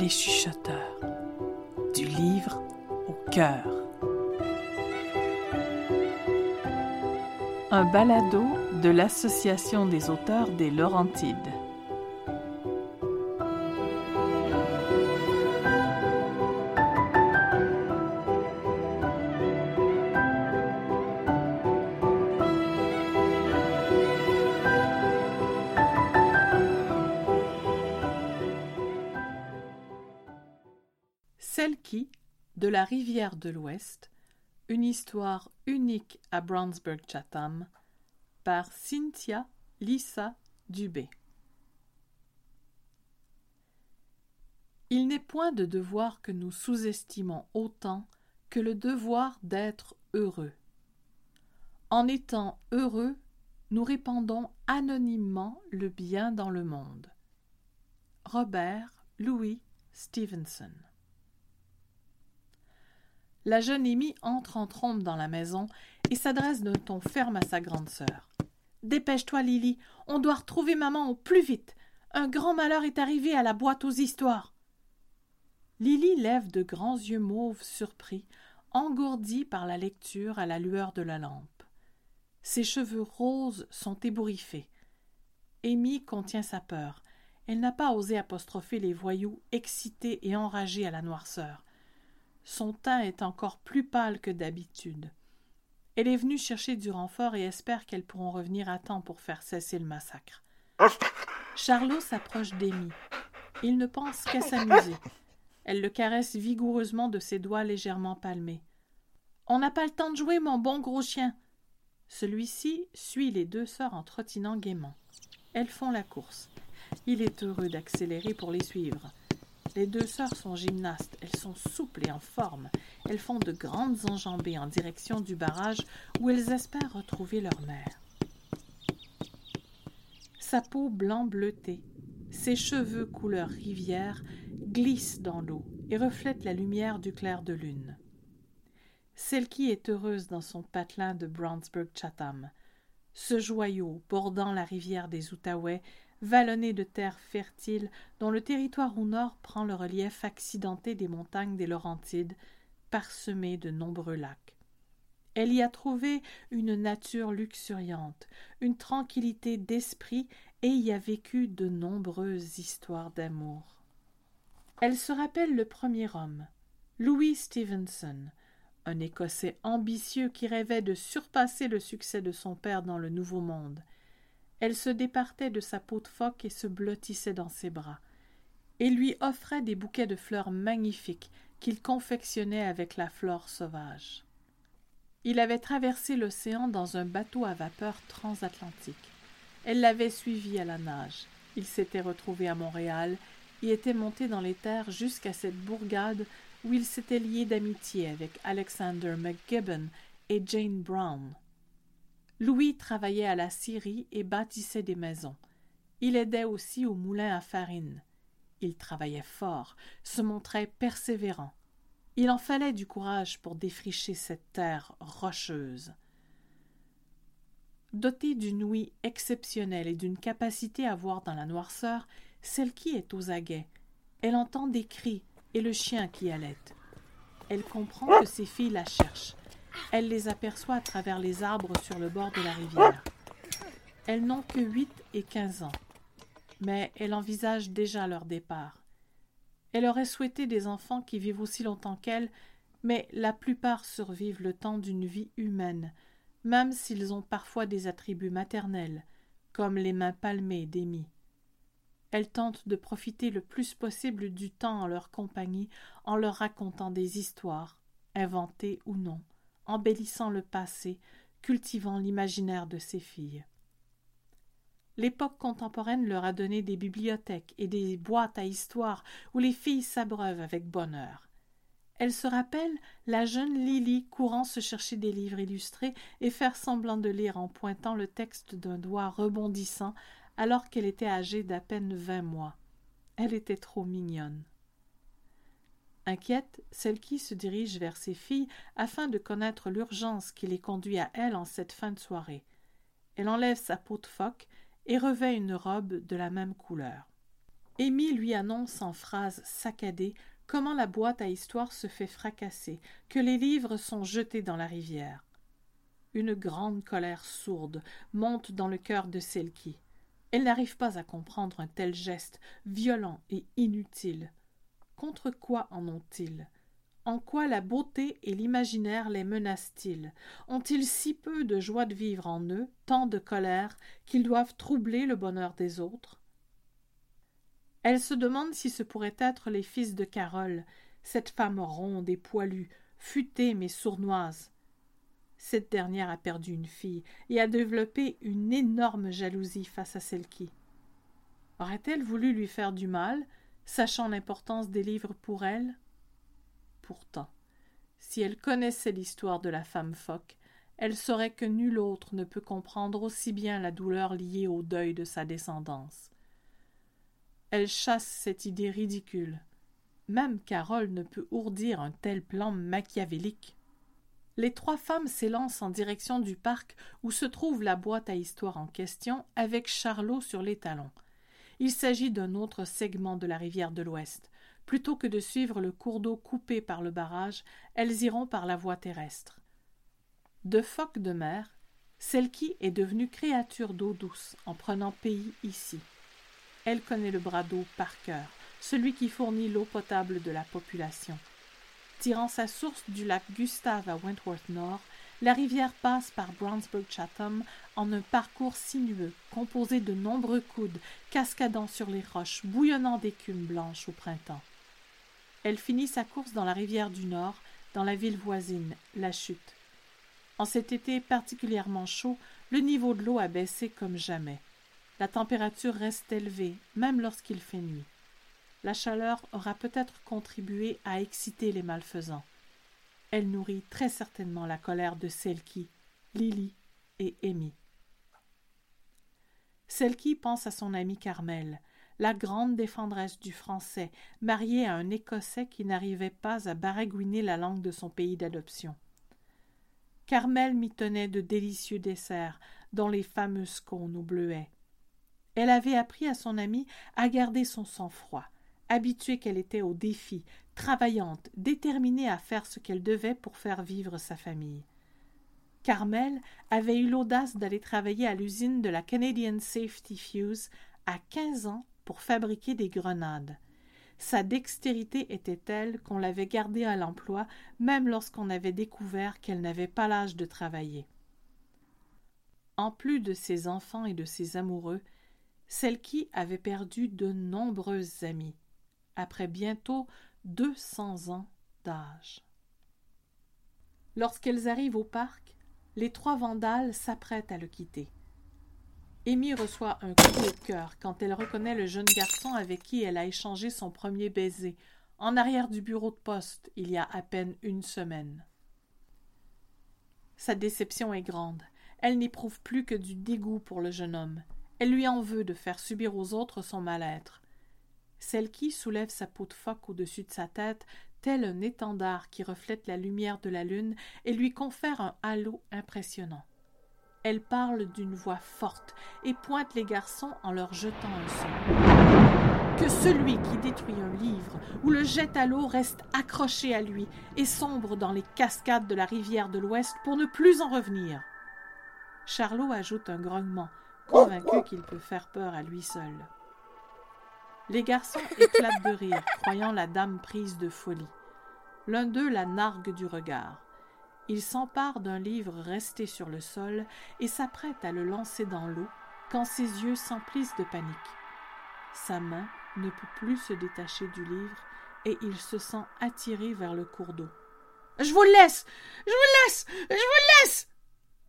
les chuchoteurs, du livre au cœur. Un balado de l'Association des auteurs des Laurentides. De la rivière de l'Ouest, une histoire unique à Brownsburg-Chatham, par Cynthia Lisa Dubé. Il n'est point de devoir que nous sous-estimons autant que le devoir d'être heureux. En étant heureux, nous répandons anonymement le bien dans le monde. Robert Louis Stevenson la jeune Amy entre en trompe dans la maison et s'adresse d'un ton ferme à sa grande sœur. Dépêche-toi, Lily, on doit retrouver maman au plus vite. Un grand malheur est arrivé à la boîte aux histoires. Lily lève de grands yeux mauves surpris, engourdis par la lecture à la lueur de la lampe. Ses cheveux roses sont ébouriffés. Amy contient sa peur. Elle n'a pas osé apostropher les voyous excités et enragés à la noirceur. Son teint est encore plus pâle que d'habitude. Elle est venue chercher du renfort et espère qu'elles pourront revenir à temps pour faire cesser le massacre. Charlot s'approche d'Amy. Il ne pense qu'à s'amuser. Elle le caresse vigoureusement de ses doigts légèrement palmés. On n'a pas le temps de jouer, mon bon gros chien. Celui-ci suit les deux sœurs en trottinant gaiement. Elles font la course. Il est heureux d'accélérer pour les suivre. Les deux sœurs sont gymnastes, elles sont souples et en forme. Elles font de grandes enjambées en direction du barrage où elles espèrent retrouver leur mère. Sa peau blanc bleuté, ses cheveux couleur rivière glissent dans l'eau et reflètent la lumière du clair de lune. Celle qui est heureuse dans son patelin de Brownsburg-Chatham. Ce joyau bordant la rivière des Outaouais vallonnée de terres fertiles dont le territoire au nord prend le relief accidenté des montagnes des Laurentides, parsemées de nombreux lacs. Elle y a trouvé une nature luxuriante, une tranquillité d'esprit et y a vécu de nombreuses histoires d'amour. Elle se rappelle le premier homme, Louis Stevenson, un Écossais ambitieux qui rêvait de surpasser le succès de son père dans le Nouveau Monde. Elle se départait de sa peau de phoque et se blottissait dans ses bras, et lui offrait des bouquets de fleurs magnifiques qu'il confectionnait avec la flore sauvage. Il avait traversé l'océan dans un bateau à vapeur transatlantique. Elle l'avait suivi à la nage. Il s'était retrouvé à Montréal et était monté dans les terres jusqu'à cette bourgade où il s'était lié d'amitié avec Alexander McGibbon et Jane Brown. Louis travaillait à la scierie et bâtissait des maisons. Il aidait aussi au moulin à farine. Il travaillait fort, se montrait persévérant. Il en fallait du courage pour défricher cette terre rocheuse. Doté d'une ouïe exceptionnelle et d'une capacité à voir dans la noirceur, celle qui est aux aguets. Elle entend des cris et le chien qui allait. Elle comprend que ses filles la cherchent. Elle les aperçoit à travers les arbres sur le bord de la rivière. Elles n'ont que huit et quinze ans, mais elle envisage déjà leur départ. Elle aurait souhaité des enfants qui vivent aussi longtemps qu'elle, mais la plupart survivent le temps d'une vie humaine, même s'ils ont parfois des attributs maternels, comme les mains palmées d'Amy. Elle tente de profiter le plus possible du temps en leur compagnie en leur racontant des histoires, inventées ou non embellissant le passé, cultivant l'imaginaire de ses filles. L'époque contemporaine leur a donné des bibliothèques et des boîtes à histoire où les filles s'abreuvent avec bonheur. Elle se rappelle la jeune Lily courant se chercher des livres illustrés et faire semblant de lire en pointant le texte d'un doigt rebondissant alors qu'elle était âgée d'à peine vingt mois. Elle était trop mignonne. Inquiète, celle qui se dirige vers ses filles afin de connaître l'urgence qui les conduit à elle en cette fin de soirée. Elle enlève sa peau de phoque et revêt une robe de la même couleur. Amy lui annonce en phrases saccadées comment la boîte à histoire se fait fracasser, que les livres sont jetés dans la rivière. Une grande colère sourde monte dans le cœur de Selkie. Elle n'arrive pas à comprendre un tel geste, violent et inutile. Contre quoi en ont-ils? En quoi la beauté et l'imaginaire les menacent-ils? Ont-ils si peu de joie de vivre en eux, tant de colère, qu'ils doivent troubler le bonheur des autres? Elle se demande si ce pourraient être les fils de Carole, cette femme ronde et poilue, futée mais sournoise. Cette dernière a perdu une fille et a développé une énorme jalousie face à celle qui. Aurait-elle voulu lui faire du mal, sachant l'importance des livres pour elle Pourtant, si elle connaissait l'histoire de la femme phoque, elle saurait que nul autre ne peut comprendre aussi bien la douleur liée au deuil de sa descendance. Elle chasse cette idée ridicule. Même Carole ne peut ourdir un tel plan machiavélique. Les trois femmes s'élancent en direction du parc où se trouve la boîte à histoire en question avec Charlot sur les talons. Il s'agit d'un autre segment de la rivière de l'Ouest. Plutôt que de suivre le cours d'eau coupé par le barrage, elles iront par la voie terrestre. De phoque de mer, qui est devenue créature d'eau douce en prenant pays ici. Elle connaît le bras d'eau par cœur, celui qui fournit l'eau potable de la population. Tirant sa source du lac Gustave à Wentworth Nord, la rivière passe par Brownsburg-Chatham en un parcours sinueux, composé de nombreux coudes, cascadant sur les roches, bouillonnant d'écume blanche au printemps. Elle finit sa course dans la rivière du Nord, dans la ville voisine, La Chute. En cet été particulièrement chaud, le niveau de l'eau a baissé comme jamais. La température reste élevée, même lorsqu'il fait nuit. La chaleur aura peut-être contribué à exciter les malfaisants. Elle nourrit très certainement la colère de Selkie, Lily et Amy. Selkie pense à son amie Carmel, la grande défendresse du français, mariée à un Écossais qui n'arrivait pas à baragouiner la langue de son pays d'adoption. Carmel m'y tenait de délicieux desserts, dont les fameux scones au bleuet. Elle avait appris à son amie à garder son sang-froid, habituée qu'elle était au défi, travaillante, déterminée à faire ce qu'elle devait pour faire vivre sa famille. Carmel avait eu l'audace d'aller travailler à l'usine de la Canadian Safety Fuse à quinze ans pour fabriquer des grenades. Sa dextérité était telle qu'on l'avait gardée à l'emploi même lorsqu'on avait découvert qu'elle n'avait pas l'âge de travailler. En plus de ses enfants et de ses amoureux, qui avait perdu de nombreuses amies, après bientôt deux cents ans d'âge. Lorsqu'elles arrivent au parc, les trois vandales s'apprêtent à le quitter. Amy reçoit un coup au cœur quand elle reconnaît le jeune garçon avec qui elle a échangé son premier baiser, en arrière du bureau de poste, il y a à peine une semaine. Sa déception est grande. Elle n'éprouve plus que du dégoût pour le jeune homme. Elle lui en veut de faire subir aux autres son mal-être. Celle qui soulève sa peau de phoque au-dessus de sa tête, tel un étendard qui reflète la lumière de la lune et lui confère un halo impressionnant. Elle parle d'une voix forte et pointe les garçons en leur jetant un son. Que celui qui détruit un livre ou le jette à l'eau reste accroché à lui et sombre dans les cascades de la rivière de l'Ouest pour ne plus en revenir. Charlot ajoute un grognement convaincu qu'il peut faire peur à lui seul. Les garçons éclatent de rire, croyant la dame prise de folie. L'un d'eux la nargue du regard. Il s'empare d'un livre resté sur le sol et s'apprête à le lancer dans l'eau quand ses yeux s'emplissent de panique. Sa main ne peut plus se détacher du livre et il se sent attiré vers le cours d'eau. Je vous laisse. Je vous laisse. Je vous laisse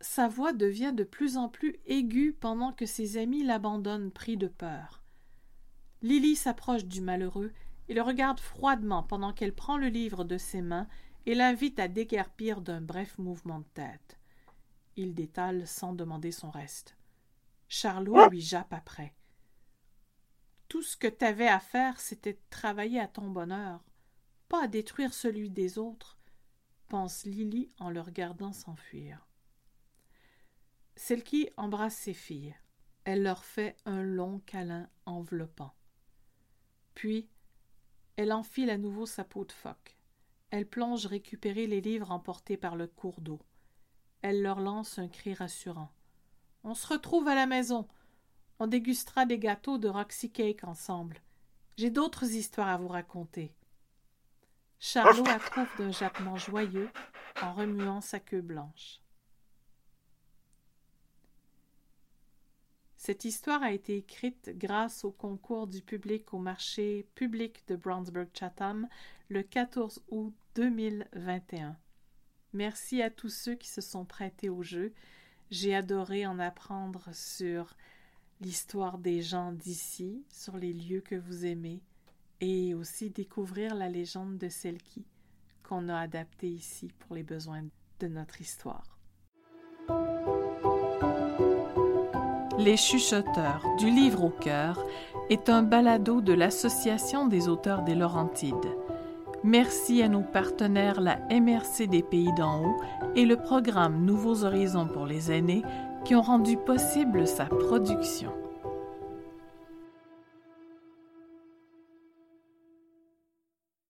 sa voix devient de plus en plus aiguë pendant que ses amis l'abandonnent pris de peur. Lily s'approche du malheureux et le regarde froidement pendant qu'elle prend le livre de ses mains et l'invite à déguerpir d'un bref mouvement de tête. Il détale sans demander son reste. Charlot lui jappe après. Tout ce que t'avais à faire, c'était travailler à ton bonheur, pas à détruire celui des autres, pense Lily en le regardant s'enfuir. Celle qui embrasse ses filles. Elle leur fait un long câlin enveloppant. Puis, elle enfile à nouveau sa peau de phoque. Elle plonge récupérer les livres emportés par le cours d'eau. Elle leur lance un cri rassurant. On se retrouve à la maison. On dégustera des gâteaux de Roxy Cake ensemble. J'ai d'autres histoires à vous raconter. Charlot approuve d'un jappement joyeux en remuant sa queue blanche. Cette histoire a été écrite grâce au concours du public au marché public de Brownsburg-Chatham le 14 août 2021. Merci à tous ceux qui se sont prêtés au jeu. J'ai adoré en apprendre sur l'histoire des gens d'ici, sur les lieux que vous aimez, et aussi découvrir la légende de Selkie qu'on a adaptée ici pour les besoins de notre histoire. Les chuchoteurs du livre au cœur est un balado de l'Association des auteurs des Laurentides. Merci à nos partenaires la MRC des Pays d'en haut et le programme Nouveaux Horizons pour les aînés qui ont rendu possible sa production.